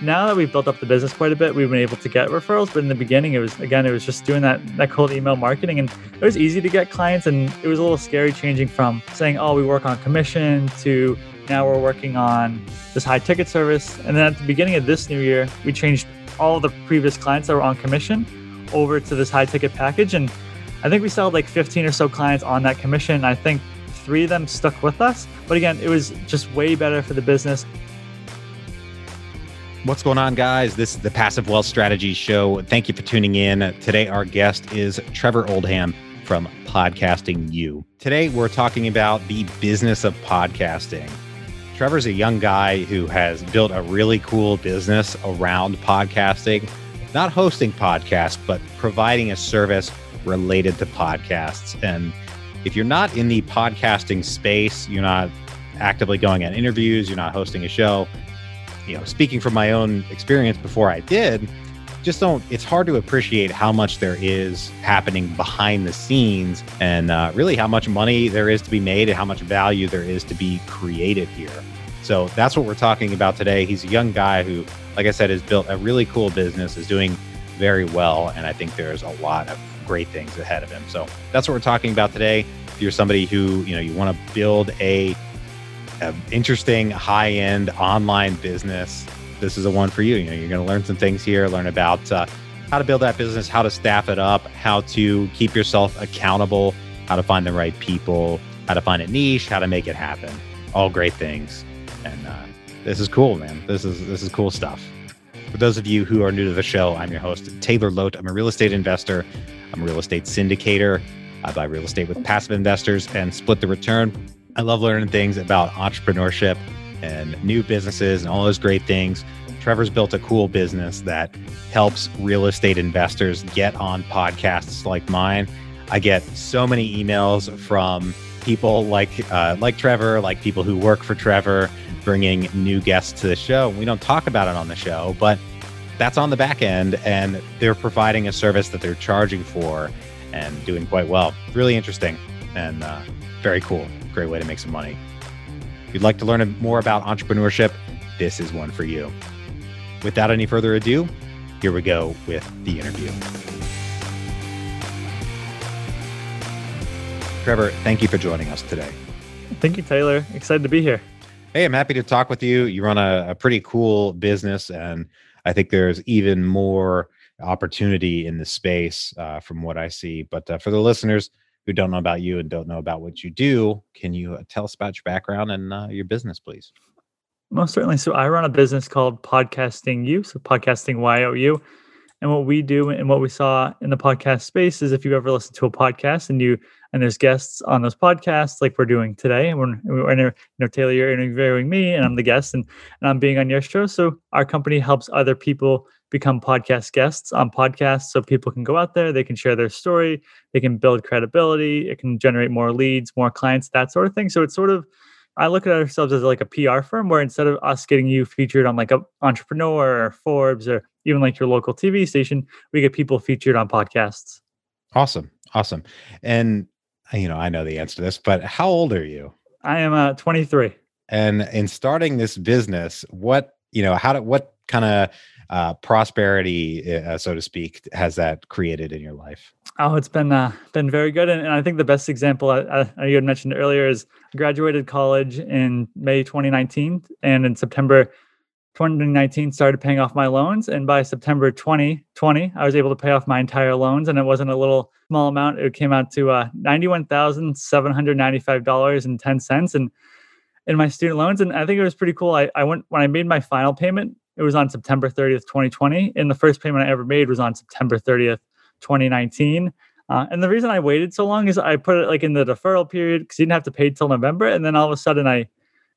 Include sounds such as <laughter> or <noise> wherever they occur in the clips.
Now that we've built up the business quite a bit, we've been able to get referrals. But in the beginning, it was again, it was just doing that that cold email marketing, and it was easy to get clients, and it was a little scary changing from saying, "Oh, we work on commission" to now we're working on this high ticket service. And then at the beginning of this new year, we changed all the previous clients that were on commission over to this high ticket package, and I think we sold like 15 or so clients on that commission. I think three of them stuck with us. But again, it was just way better for the business. What's going on, guys? This is the Passive Wealth Strategy Show. Thank you for tuning in. Today, our guest is Trevor Oldham from Podcasting You. Today, we're talking about the business of podcasting. Trevor's a young guy who has built a really cool business around podcasting, not hosting podcasts, but providing a service related to podcasts. And if you're not in the podcasting space, you're not actively going on interviews, you're not hosting a show, you know, speaking from my own experience before I did, just don't, it's hard to appreciate how much there is happening behind the scenes and uh, really how much money there is to be made and how much value there is to be created here. So that's what we're talking about today. He's a young guy who, like I said, has built a really cool business, is doing very well. And I think there's a lot of great things ahead of him. So that's what we're talking about today. If you're somebody who, you know, you want to build a interesting high end online business, this is a one for you. You know, you're going to learn some things here, learn about uh, how to build that business, how to staff it up, how to keep yourself accountable, how to find the right people, how to find a niche, how to make it happen. All great things. And uh, this is cool, man. This is this is cool stuff. For those of you who are new to the show, I'm your host, Taylor Loht. I'm a real estate investor. I'm a real estate syndicator. I buy real estate with passive investors and split the return. I love learning things about entrepreneurship and new businesses and all those great things. Trevor's built a cool business that helps real estate investors get on podcasts like mine. I get so many emails from people like uh, like Trevor, like people who work for Trevor, bringing new guests to the show. We don't talk about it on the show, but that's on the back end, and they're providing a service that they're charging for and doing quite well. Really interesting and uh, very cool great way to make some money. If you'd like to learn more about entrepreneurship, this is one for you. Without any further ado, here we go with the interview. Trevor, thank you for joining us today. Thank you, Taylor. Excited to be here. Hey, I'm happy to talk with you. You run a, a pretty cool business, and I think there's even more opportunity in the space uh, from what I see. But uh, for the listeners, who don't know about you and don't know about what you do, can you uh, tell us about your background and uh, your business, please? Most certainly. So I run a business called Podcasting You, so Podcasting YOU. And what we do and what we saw in the podcast space is if you ever listen to a podcast and you and there's guests on those podcasts like we're doing today, and we're, we're you know Taylor, you're interviewing me and I'm the guest and, and I'm being on your show. So our company helps other people become podcast guests on podcasts so people can go out there, they can share their story, they can build credibility, it can generate more leads, more clients, that sort of thing. So it's sort of I look at ourselves as like a PR firm where instead of us getting you featured on like a entrepreneur or Forbes or even like your local TV station, we get people featured on podcasts. Awesome. Awesome. And you know, I know the answer to this, but how old are you? I am uh 23. And in starting this business, what, you know, how did what kind of uh, prosperity, uh, so to speak, has that created in your life? Oh, it's been uh, been very good, and, and I think the best example I, I, you had mentioned earlier is graduated college in May 2019, and in September 2019 started paying off my loans, and by September 2020, I was able to pay off my entire loans, and it wasn't a little small amount; it came out to uh, ninety-one thousand seven hundred ninety-five dollars and ten cents, and in my student loans, and I think it was pretty cool. I, I went when I made my final payment it was on September 30th, 2020. And the first payment I ever made was on September 30th, 2019. Uh, and the reason I waited so long is I put it like in the deferral period because you didn't have to pay till November. And then all of a sudden I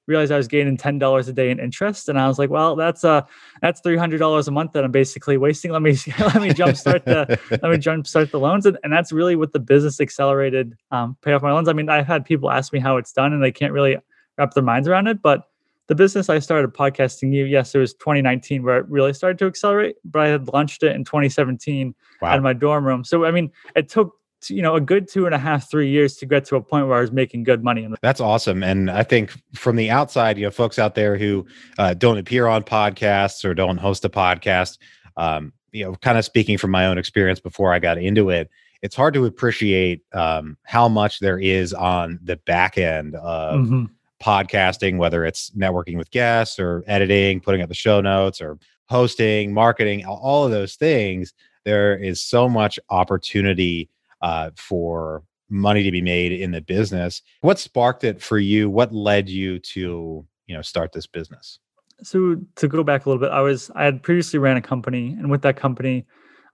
realized I was gaining ten dollars a day in interest, and I was like, "Well, that's uh, that's three hundred dollars a month that I'm basically wasting. Let me <laughs> let me jumpstart the let me jumpstart the loans." And, and that's really what the business accelerated um, pay off my loans. I mean, I've had people ask me how it's done, and they can't really wrap their minds around it. But the business I started podcasting you, yes, it was 2019 where it really started to accelerate, but I had launched it in 2017 wow. out of my dorm room. So I mean, it took you know a good two and a half three years to get to a point where i was making good money that's awesome and i think from the outside you know folks out there who uh, don't appear on podcasts or don't host a podcast um, you know kind of speaking from my own experience before i got into it it's hard to appreciate um, how much there is on the back end of mm-hmm. Podcasting whether it's networking with guests or editing putting up the show notes or hosting marketing all of those things there is so much opportunity uh, for money to be made in the business. What sparked it for you? What led you to you know start this business? So to go back a little bit, I was I had previously ran a company, and with that company,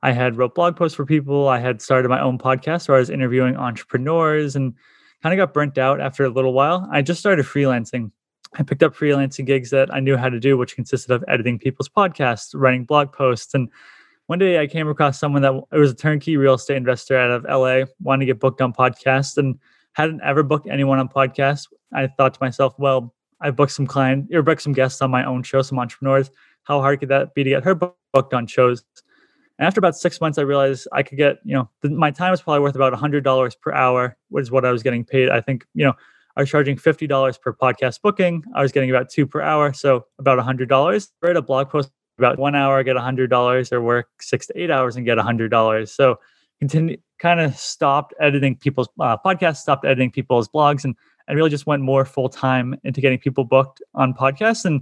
I had wrote blog posts for people. I had started my own podcast where I was interviewing entrepreneurs and kind of got burnt out after a little while. I just started freelancing. I picked up freelancing gigs that I knew how to do, which consisted of editing people's podcasts, writing blog posts, and one day I came across someone that it was a turnkey real estate investor out of LA, wanted to get booked on podcasts and hadn't ever booked anyone on podcasts. I thought to myself, well, I booked some client or booked some guests on my own show, some entrepreneurs. How hard could that be to get her booked on shows? And after about six months, I realized I could get, you know, my time was probably worth about $100 per hour, which is what I was getting paid. I think, you know, I was charging $50 per podcast booking. I was getting about two per hour. So about $100. I read a blog post about one hour get a hundred dollars or work six to eight hours and get a hundred dollars so continue kind of stopped editing people's uh, podcasts stopped editing people's blogs and i really just went more full time into getting people booked on podcasts and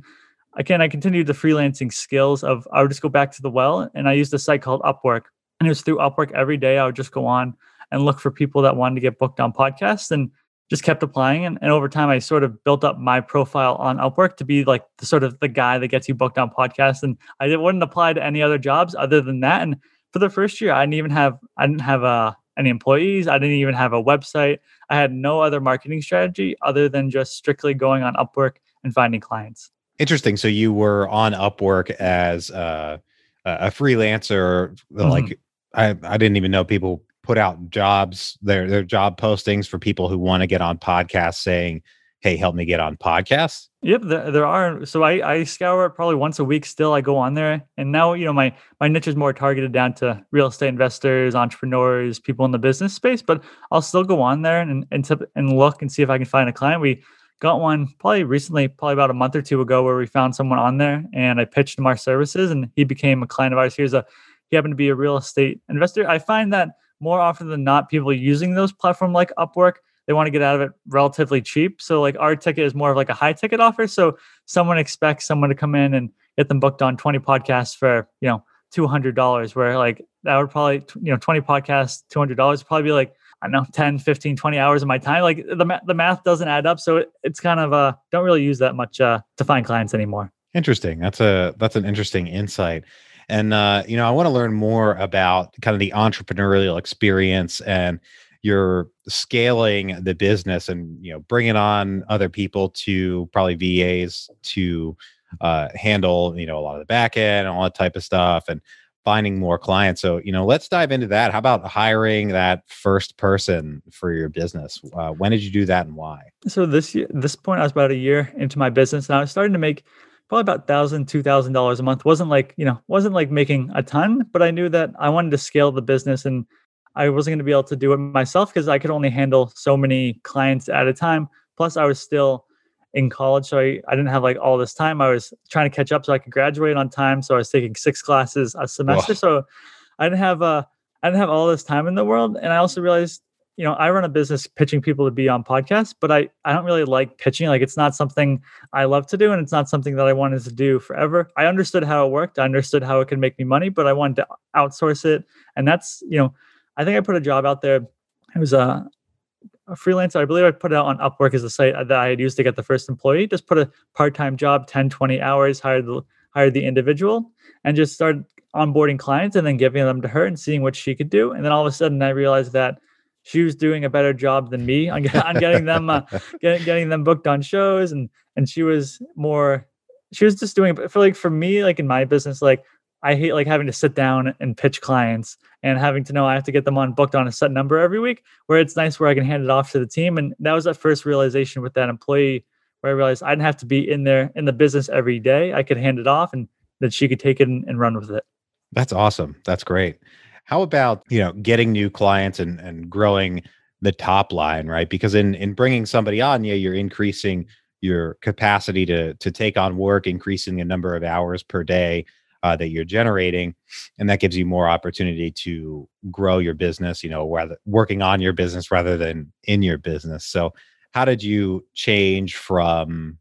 again i continued the freelancing skills of i would just go back to the well and i used a site called upwork. And it was through upwork every day i would just go on and look for people that wanted to get booked on podcasts and just kept applying. And, and over time i sort of built up my profile on upwork to be like the sort of the guy that gets you booked on podcasts. And i didn't, wouldn't apply to any other jobs other than that. And for the first year i didn't even have i didn't have uh, any employees. I didn't even have a website. I had no other marketing strategy other than just strictly going on upwork and finding clients interesting so you were on upwork as uh, a freelancer mm-hmm. like I, I didn't even know people put out jobs, their their job postings for people who want to get on podcasts saying, Hey, help me get on podcasts? Yep, there, there are. So I, I scour it probably once a week still. I go on there. And now, you know, my my niche is more targeted down to real estate investors, entrepreneurs, people in the business space, but I'll still go on there and and, and look and see if I can find a client. We got one probably recently, probably about a month or two ago, where we found someone on there and I pitched him our services and he became a client of ours. Here's a he happened to be a real estate investor. I find that more often than not, people using those platforms like Upwork, they want to get out of it relatively cheap. So like our ticket is more of like a high ticket offer. So someone expects someone to come in and get them booked on 20 podcasts for, you know, $200 where like that would probably, you know, 20 podcasts, $200 would probably be like, I don't know, 10, 15, 20 hours of my time. Like the, the math doesn't add up. So it, it's kind of, uh, don't really use that much uh, to find clients anymore. Interesting. That's a, that's an interesting insight. And uh, you know, I want to learn more about kind of the entrepreneurial experience and you're scaling the business and you know bringing on other people to probably VAs to uh, handle you know a lot of the back end and all that type of stuff and finding more clients. So you know, let's dive into that. How about hiring that first person for your business? Uh, when did you do that and why? So this year, this point, I was about a year into my business, and I was starting to make probably about thousand, two thousand dollars a month. wasn't like you know wasn't like making a ton, but I knew that I wanted to scale the business and I wasn't going to be able to do it myself because I could only handle so many clients at a time. Plus, I was still in college, so I, I didn't have like all this time. I was trying to catch up so I could graduate on time. So I was taking six classes a semester. So I didn't have uh I didn't have all this time in the world. And I also realized you know, I run a business pitching people to be on podcasts, but I, I don't really like pitching. Like it's not something I love to do and it's not something that I wanted to do forever. I understood how it worked. I understood how it could make me money, but I wanted to outsource it. And that's, you know, I think I put a job out there. It was a, a freelancer. I believe I put it out on Upwork as a site that I had used to get the first employee. Just put a part-time job, 10, 20 hours, hired the, hired the individual and just started onboarding clients and then giving them to her and seeing what she could do. And then all of a sudden I realized that she was doing a better job than me on, on getting them uh, <laughs> getting, getting them booked on shows and and she was more she was just doing it for like for me like in my business like I hate like having to sit down and pitch clients and having to know I have to get them on booked on a set number every week where it's nice where I can hand it off to the team. And that was that first realization with that employee where I realized I didn't have to be in there in the business every day. I could hand it off and that she could take it and, and run with it. That's awesome. That's great. How about, you know, getting new clients and and growing the top line, right? Because in in bringing somebody on, yeah, you're increasing your capacity to to take on work, increasing the number of hours per day uh, that you're generating, and that gives you more opportunity to grow your business. You know, rather working on your business rather than in your business. So, how did you change from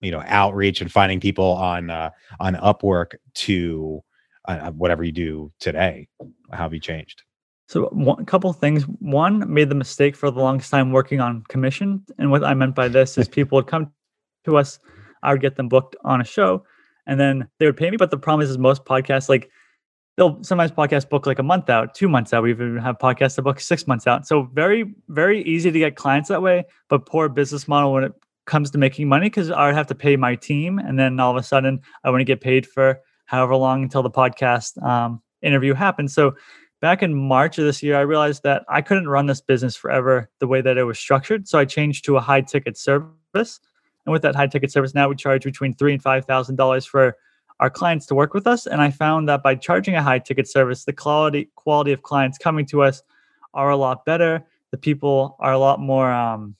you know outreach and finding people on uh, on Upwork to uh, whatever you do today? How have you changed? So one couple things. One, made the mistake for the longest time working on commission, and what I meant by this is people would come to us, I would get them booked on a show, and then they would pay me. But the problem is, most podcasts like they'll sometimes podcast book like a month out, two months out. We even have podcasts that book six months out. So very very easy to get clients that way, but poor business model when it comes to making money because I would have to pay my team, and then all of a sudden I want to get paid for however long until the podcast um, interview happens. So back in March of this year, I realized that I couldn't run this business forever the way that it was structured. So I changed to a high ticket service. And with that high ticket service, now we charge between three and five thousand dollars for our clients to work with us. And I found that by charging a high ticket service, the quality quality of clients coming to us are a lot better. The people are a lot more um,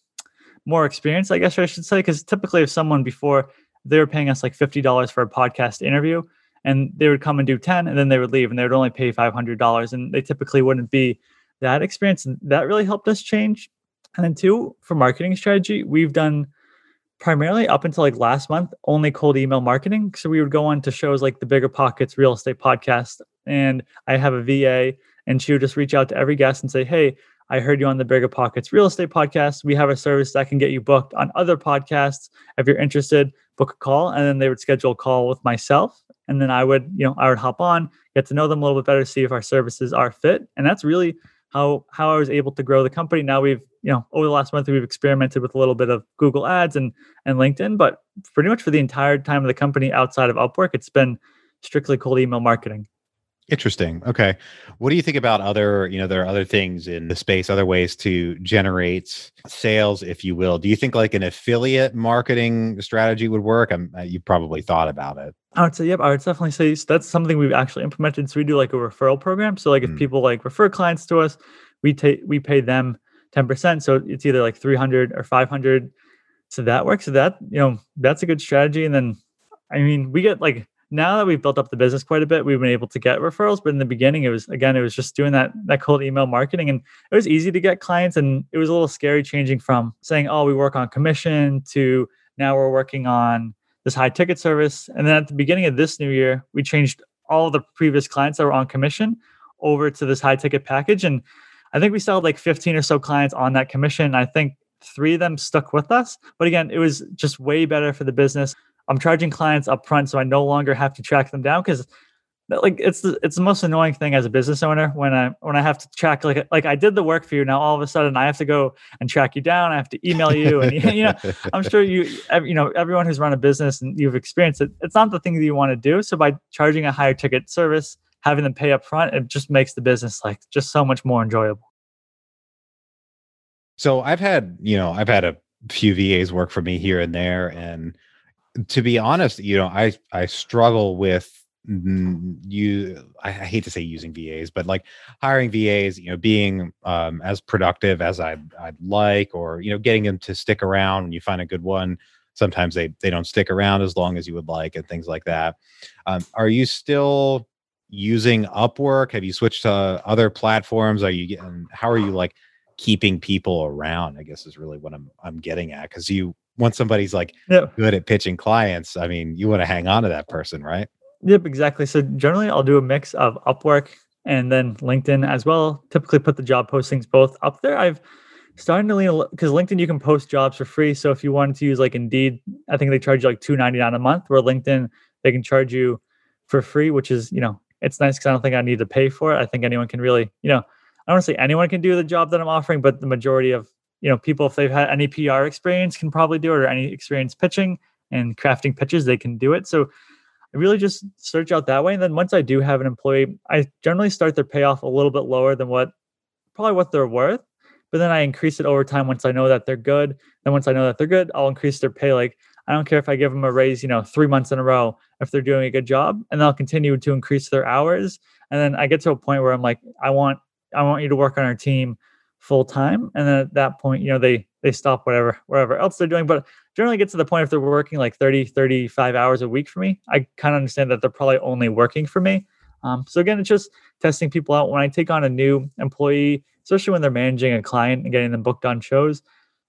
more experienced, I guess I should say. Because typically, if someone before they were paying us like fifty dollars for a podcast interview, and they would come and do 10 and then they would leave and they would only pay $500 and they typically wouldn't be that experience and that really helped us change and then two for marketing strategy we've done primarily up until like last month only cold email marketing so we would go on to shows like the bigger pockets real estate podcast and i have a va and she would just reach out to every guest and say hey I heard you on the Bigger Pockets Real Estate Podcast. We have a service that can get you booked on other podcasts. If you're interested, book a call. And then they would schedule a call with myself and then I would, you know, I would hop on, get to know them a little bit better, see if our services are fit. And that's really how how I was able to grow the company. Now we've, you know, over the last month we've experimented with a little bit of Google Ads and and LinkedIn, but pretty much for the entire time of the company outside of Upwork, it's been strictly cold email marketing. Interesting. Okay. What do you think about other, you know, there are other things in the space, other ways to generate sales, if you will. Do you think like an affiliate marketing strategy would work? I'm, uh, you probably thought about it. I would say, yep. I would definitely say that's something we've actually implemented. So we do like a referral program. So like if mm. people like refer clients to us, we take we pay them ten percent. So it's either like three hundred or five hundred. So that works. So that you know that's a good strategy. And then, I mean, we get like now that we've built up the business quite a bit, we've been able to get referrals. But in the beginning, it was again, it was just doing that that cold email marketing, and it was easy to get clients, and it was a little scary changing from saying, "Oh, we work on commission" to now we're working on this high ticket service. And then at the beginning of this new year, we changed all the previous clients that were on commission over to this high ticket package, and I think we still had like 15 or so clients on that commission. I think three of them stuck with us. But again, it was just way better for the business. I'm charging clients up front, so I no longer have to track them down because like it's the it's the most annoying thing as a business owner when I when I have to track like like I did the work for you now all of a sudden I have to go and track you down I have to email you and <laughs> you know I'm sure you you know everyone who's run a business and you've experienced it it's not the thing that you want to do so by charging a higher ticket service having them pay up front it just makes the business like just so much more enjoyable. So I've had you know I've had a few VAs work for me here and there and to be honest, you know, I I struggle with you I, hate to say using VAs, but like hiring VAs, you know, being um, as productive as I'd, I'd like, or you know, getting them to stick around when you find a good one. Sometimes they they don't stick around as long as you would like, and things like that. Um, are you still using Upwork? Have you switched to other platforms? Are you getting? How are you like keeping people around? I guess is really what I'm I'm getting at because you once somebody's like yep. good at pitching clients, I mean, you want to hang on to that person, right? Yep, exactly. So generally, I'll do a mix of Upwork and then LinkedIn as well. Typically, put the job postings both up there. I've starting to lean because LinkedIn you can post jobs for free. So if you wanted to use like Indeed, I think they charge you like two ninety nine a month. Where LinkedIn they can charge you for free, which is you know it's nice because I don't think I need to pay for it. I think anyone can really you know I don't want to say anyone can do the job that I'm offering, but the majority of you know, people if they've had any PR experience can probably do it, or any experience pitching and crafting pitches, they can do it. So I really just search out that way. And then once I do have an employee, I generally start their payoff a little bit lower than what probably what they're worth. But then I increase it over time once I know that they're good. Then once I know that they're good, I'll increase their pay. Like I don't care if I give them a raise, you know, three months in a row if they're doing a good job, and they'll continue to increase their hours. And then I get to a point where I'm like, I want I want you to work on our team full time. And then at that point, you know, they they stop whatever whatever else they're doing. But generally get to the point if they're working like 30, 35 hours a week for me, I kind of understand that they're probably only working for me. Um, so again, it's just testing people out. When I take on a new employee, especially when they're managing a client and getting them booked on shows,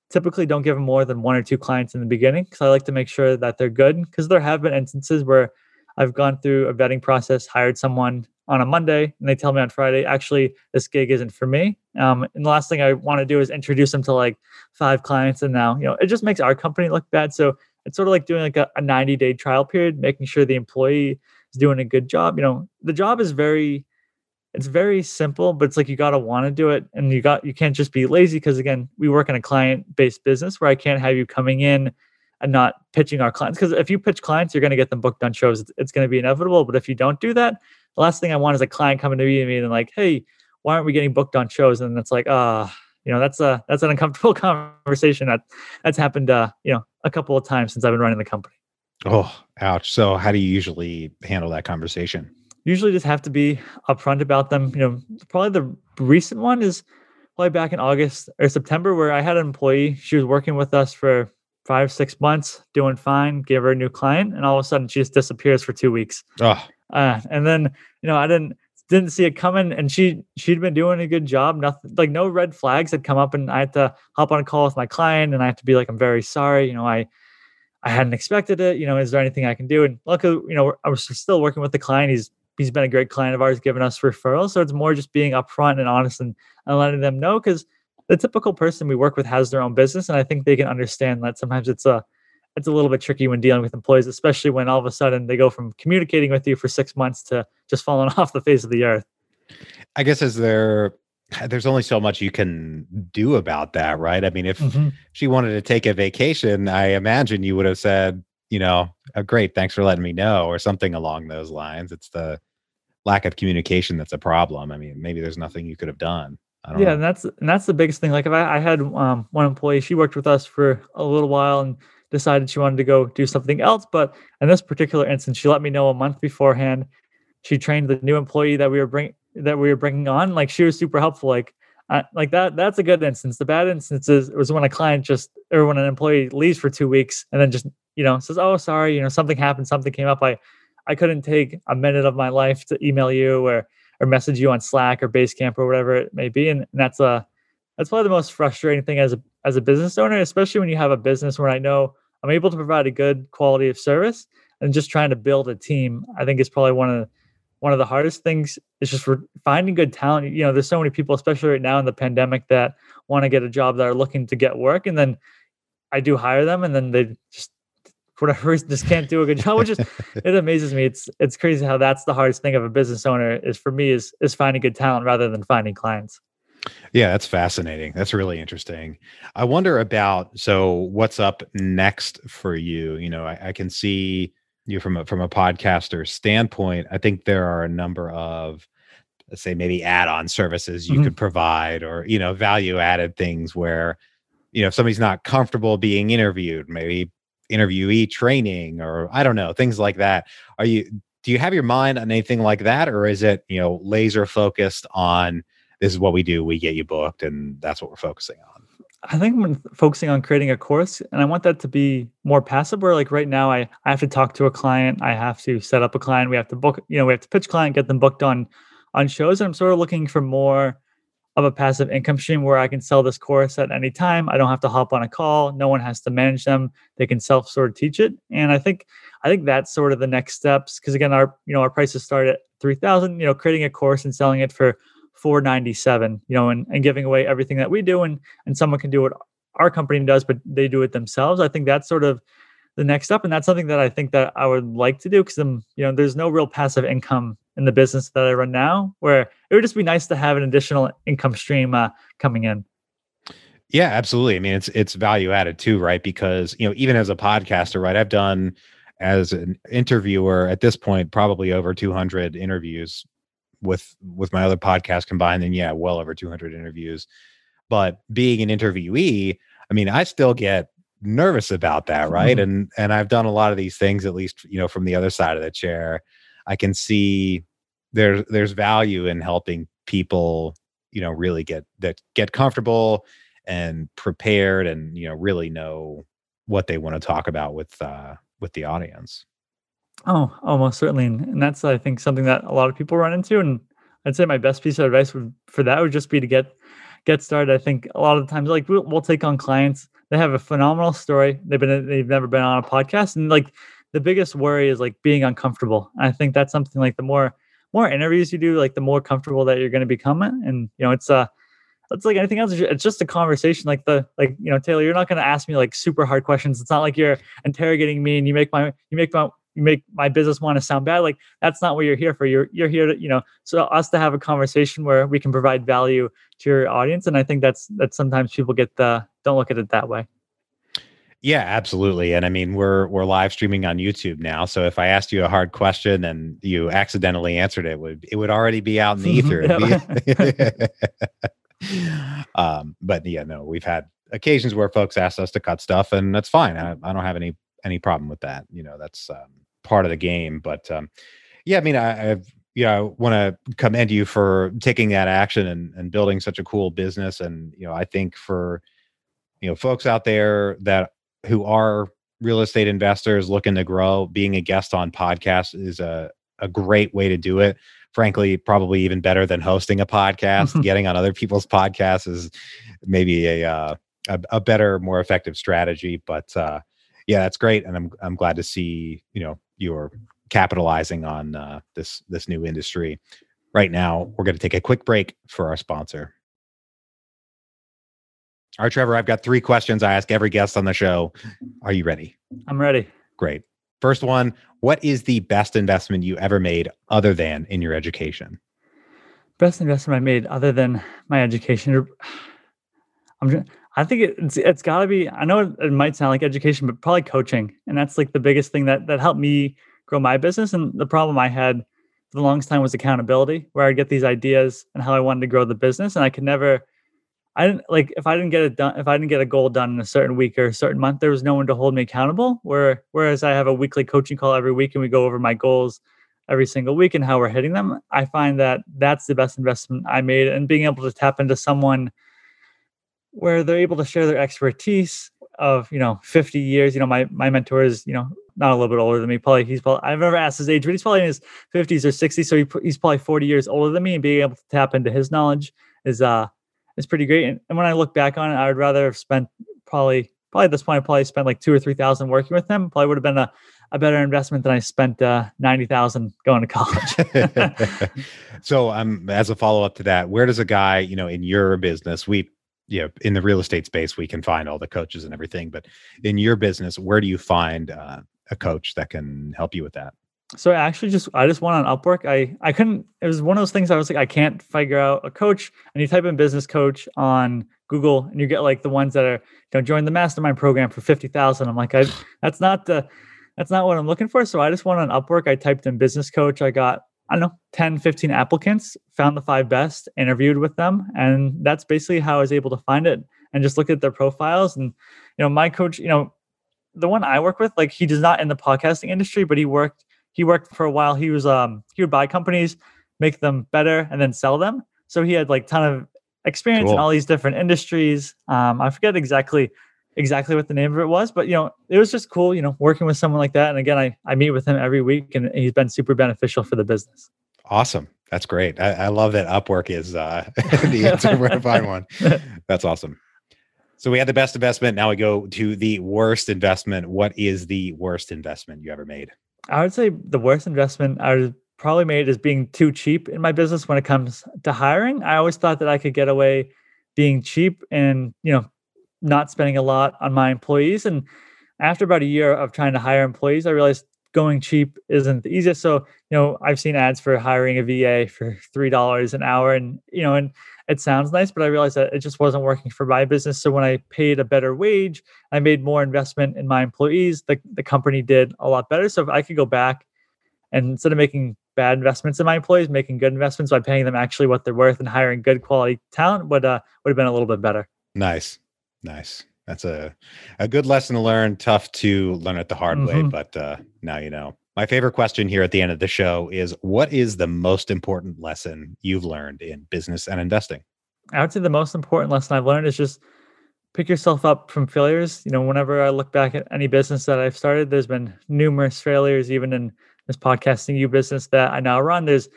typically don't give them more than one or two clients in the beginning because I like to make sure that they're good. Because there have been instances where I've gone through a vetting process, hired someone on a Monday, and they tell me on Friday, actually, this gig isn't for me. Um, and the last thing I want to do is introduce them to like five clients, and now you know it just makes our company look bad. So it's sort of like doing like a, a 90 day trial period, making sure the employee is doing a good job. You know, the job is very it's very simple, but it's like you got to want to do it and you got you can't just be lazy because again, we work in a client based business where I can't have you coming in and not pitching our clients because if you pitch clients, you're going to get them booked on shows. It's, it's going to be inevitable, but if you don't do that, the last thing I want is a client coming to me and being like, "Hey, why aren't we getting booked on shows?" And it's like, "Ah, uh, you know, that's a that's an uncomfortable <laughs> conversation that that's happened uh, you know, a couple of times since I've been running the company. Oh, ouch. So how do you usually handle that conversation? Usually just have to be upfront about them. You know, probably the recent one is probably back in August or September where I had an employee. She was working with us for five, six months, doing fine, gave her a new client, and all of a sudden she just disappears for two weeks. Oh. Uh, and then, you know, I didn't didn't see it coming and she she'd been doing a good job nothing like no red flags had come up and i had to hop on a call with my client and i have to be like i'm very sorry you know i I hadn't expected it. You know, is there anything I can do? And luckily, you know, I was still working with the client. He's he's been a great client of ours, giving us referrals. So it's more just being upfront and honest and, and letting them know because the typical person we work with has their own business, and I think they can understand that sometimes it's a it's a little bit tricky when dealing with employees, especially when all of a sudden they go from communicating with you for six months to just falling <laughs> off the face of the earth. I guess is there there's only so much you can do about that, right? I mean, if mm-hmm. she wanted to take a vacation, I imagine you would have said, you know, oh, great, thanks for letting me know, or something along those lines. It's the lack of communication that's a problem. I mean, maybe there's nothing you could have done. yeah, know. and that's and that's the biggest thing. Like if I, I had um, one employee, she worked with us for a little while and decided she wanted to go do something else. But in this particular instance, she let me know a month beforehand. She trained the new employee that we were bringing that we were bringing on, like she was super helpful. Like, like that. That's a good instance. The bad instance is was when a client just or when an employee leaves for two weeks and then just you know says, "Oh, sorry, you know something happened, something came up. I I couldn't take a minute of my life to email you or or message you on Slack or Basecamp or whatever it may be." And, and that's a that's probably the most frustrating thing as a as a business owner, especially when you have a business where I know I'm able to provide a good quality of service and just trying to build a team. I think is probably one of the one of the hardest things is just for finding good talent. You know, there's so many people, especially right now in the pandemic, that want to get a job that are looking to get work, and then I do hire them, and then they just for whatever <laughs> reason just can't do a good job. Which is <laughs> it amazes me. It's it's crazy how that's the hardest thing of a business owner is for me is is finding good talent rather than finding clients. Yeah, that's fascinating. That's really interesting. I wonder about so what's up next for you. You know, I, I can see you from a from a podcaster standpoint, I think there are a number of let's say maybe add-on services you mm-hmm. could provide or you know value added things where you know if somebody's not comfortable being interviewed maybe interviewee training or i don't know things like that are you do you have your mind on anything like that or is it you know laser focused on this is what we do we get you booked and that's what we're focusing on I think I'm focusing on creating a course and I want that to be more passive where like right now I, I have to talk to a client, I have to set up a client, we have to book, you know, we have to pitch client, get them booked on on shows. And I'm sort of looking for more of a passive income stream where I can sell this course at any time. I don't have to hop on a call. No one has to manage them. They can self sort of teach it. And I think I think that's sort of the next steps. Cause again, our you know, our prices start at three thousand, you know, creating a course and selling it for 497 you know and, and giving away everything that we do and and someone can do what our company does but they do it themselves. I think that's sort of the next step and that's something that i think that i would like to do because you know there's no real passive income in the business that i run now where it would just be nice to have an additional income stream uh, coming in. Yeah absolutely. I mean it's it's value added too right? Because you know even as a podcaster right i've done as an interviewer at this point probably over 200 interviews with with my other podcast combined, then yeah, well over 200 interviews. But being an interviewee, I mean, I still get nervous about that, right? Mhm. And and I've done a lot of these things, at least you know from the other side of the chair. I can see there's there's value in helping people, you know, really get that get comfortable and prepared, and you know, really know what they want to talk about with uh, with the audience. Oh, almost certainly, and that's I think something that a lot of people run into. And I'd say my best piece of advice would, for that would just be to get get started. I think a lot of the times, like we'll, we'll take on clients, they have a phenomenal story. They've been they've never been on a podcast, and like the biggest worry is like being uncomfortable. I think that's something like the more more interviews you do, like the more comfortable that you're going to become. And you know, it's uh it's like anything else. It's just a conversation. Like the like you know, Taylor, you're not going to ask me like super hard questions. It's not like you're interrogating me and you make my you make my you make my business want to sound bad. Like that's not what you're here for. You're you're here to you know so us to have a conversation where we can provide value to your audience. And I think that's that sometimes people get the don't look at it that way. Yeah, absolutely. And I mean, we're we're live streaming on YouTube now. So if I asked you a hard question and you accidentally answered it, would it would already be out in the ether. <laughs> <laughs> Um, but yeah, no, we've had occasions where folks asked us to cut stuff, and that's fine. I, I don't have any any problem with that. You know, that's um, part of the game. But um, yeah, I mean, I, I've you know, want to commend you for taking that action and, and building such a cool business. And you know, I think for you know folks out there that who are real estate investors looking to grow, being a guest on podcasts is a a great way to do it. Frankly, probably even better than hosting a podcast. <laughs> Getting on other people's podcasts is maybe a uh, a, a better, more effective strategy. But uh, yeah, that's great, and I'm I'm glad to see you know you're capitalizing on uh, this this new industry. Right now, we're going to take a quick break for our sponsor. All right, Trevor, I've got three questions I ask every guest on the show. Are you ready? I'm ready. Great. First one What is the best investment you ever made other than in your education? Best investment I made other than my education. I'm just, I think it, it's it's got to be. I know it, it might sound like education, but probably coaching, and that's like the biggest thing that that helped me grow my business. And the problem I had for the longest time was accountability, where I'd get these ideas and how I wanted to grow the business, and I could never. I didn't like if I didn't get it done. If I didn't get a goal done in a certain week or a certain month, there was no one to hold me accountable. Where whereas I have a weekly coaching call every week, and we go over my goals every single week and how we're hitting them. I find that that's the best investment I made, and being able to tap into someone where they're able to share their expertise of you know 50 years. You know, my my mentor is you know not a little bit older than me. Probably he's probably I've never asked his age, but he's probably in his 50s or 60s. So he, he's probably 40 years older than me, and being able to tap into his knowledge is uh is pretty great. And, and when I look back on it, I would rather have spent probably probably at this point I probably spent like two or three thousand working with him. Probably would have been a, a better investment than I spent uh, ninety thousand going to college. <laughs> so um as a follow-up to that, where does a guy, you know, in your business, we you know, in the real estate space, we can find all the coaches and everything, but in your business, where do you find uh, a coach that can help you with that? So I actually just I just went on Upwork. I I couldn't. It was one of those things. I was like, I can't figure out a coach. And you type in business coach on Google, and you get like the ones that are you know join the mastermind program for fifty thousand. I'm like, I <sighs> that's not the that's not what I'm looking for. So I just went on Upwork. I typed in business coach. I got I don't know 10, 15 applicants. Found the five best. Interviewed with them, and that's basically how I was able to find it. And just look at their profiles. And you know, my coach, you know, the one I work with, like he does not in the podcasting industry, but he worked he worked for a while. He was um he would buy companies, make them better, and then sell them. So he had like ton of experience Cool. in all these different industries. Um, I forget exactly exactly what the name of it was, but you know, it was just cool, you know, working with someone like that. And again, I I meet with him every week, and he's been super beneficial for the business. Awesome. That's great. I, I love that Upwork is uh, <laughs> the <laughs> answer where to find one. That's awesome. So we had the best investment. Now we go to the worst investment. What is the worst investment you ever made? I would say the worst investment I probably made is being too cheap in my business when it comes to hiring. I always thought that I could get away being cheap and, you know, not spending a lot on my employees. And after about a year of trying to hire employees, I realized going cheap isn't the easiest. So, you know, I've seen ads for hiring a VA for <laughs> $3 an hour and, you know, and it sounds nice, but I realized that it just wasn't working for my business. So when I paid a better wage, I made more investment in my employees. The, the company did a lot better. So if I could go back and instead of making bad investments in my employees, making good investments by paying them actually what they're worth and hiring good quality talent would uh, would have been a little bit better. Nice. Nice. That's a a good lesson to learn. Tough to learn it the hard mm-hmm. way, but uh, now you know. My favorite question here at the end of the show is: What is the most important lesson you've learned in business and investing? I would say the most important lesson I've learned is just pick yourself up from failures. You know, whenever I look back at any business that I've started, there's been numerous failures, even in this podcasting you business that I now run. There's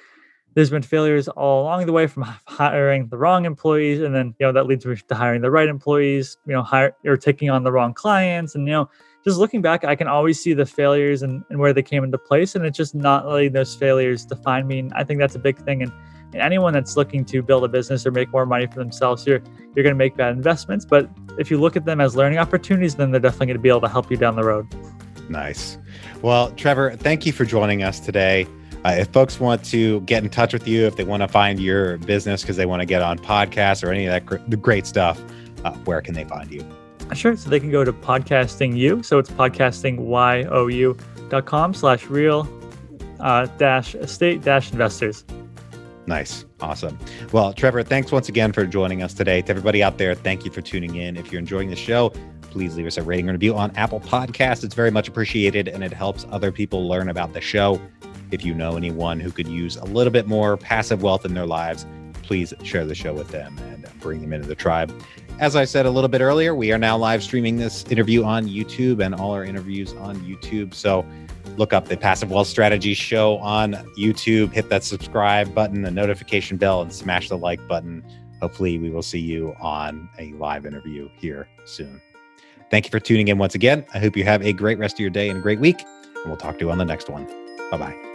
there's been failures all along the way from hiring the wrong employees and then you know that leads me to hiring the right employees you know hire or taking on the wrong clients. And you know just looking back i can always see the failures and, and where they came into place and it's just not letting those failures define me. And i think that's a big thing. And, and anyone that's looking to build a business or make more money for themselves you're you're going to make bad investments. But if you look at them as learning opportunities then they're definitely going to be able to help you down the road. Nice. Well trevor thank you for joining us today uh, if folks want to get in touch with you, if they want to find your business because they want to get on podcasts or any of that gr- the great stuff, uh, where can they find you? Sure. So they can go to podcasting you. So it's podcastingyou.com slash real uh, dash estate dash investors. Nice. Awesome. Well, Trevor, thanks once again for joining us today. To everybody out there, thank you for tuning in. If you're enjoying the show, please leave us a rating and review on Apple Podcasts. It's very much appreciated and it helps other people learn about the show. If you know anyone who could use a little bit more passive wealth in their lives, please share the show with them and bring them into the tribe. As I said a little bit earlier, we are now live streaming this interview on YouTube and all our interviews on YouTube. So look up the Passive Wealth Strategy Show on YouTube, hit that subscribe button, the notification bell, and smash the like button. Hopefully, we will see you on a live interview here soon. Thank you for tuning in once again. I hope you have a great rest of your day and a great week, and we'll talk to you on the next one. Bye bye.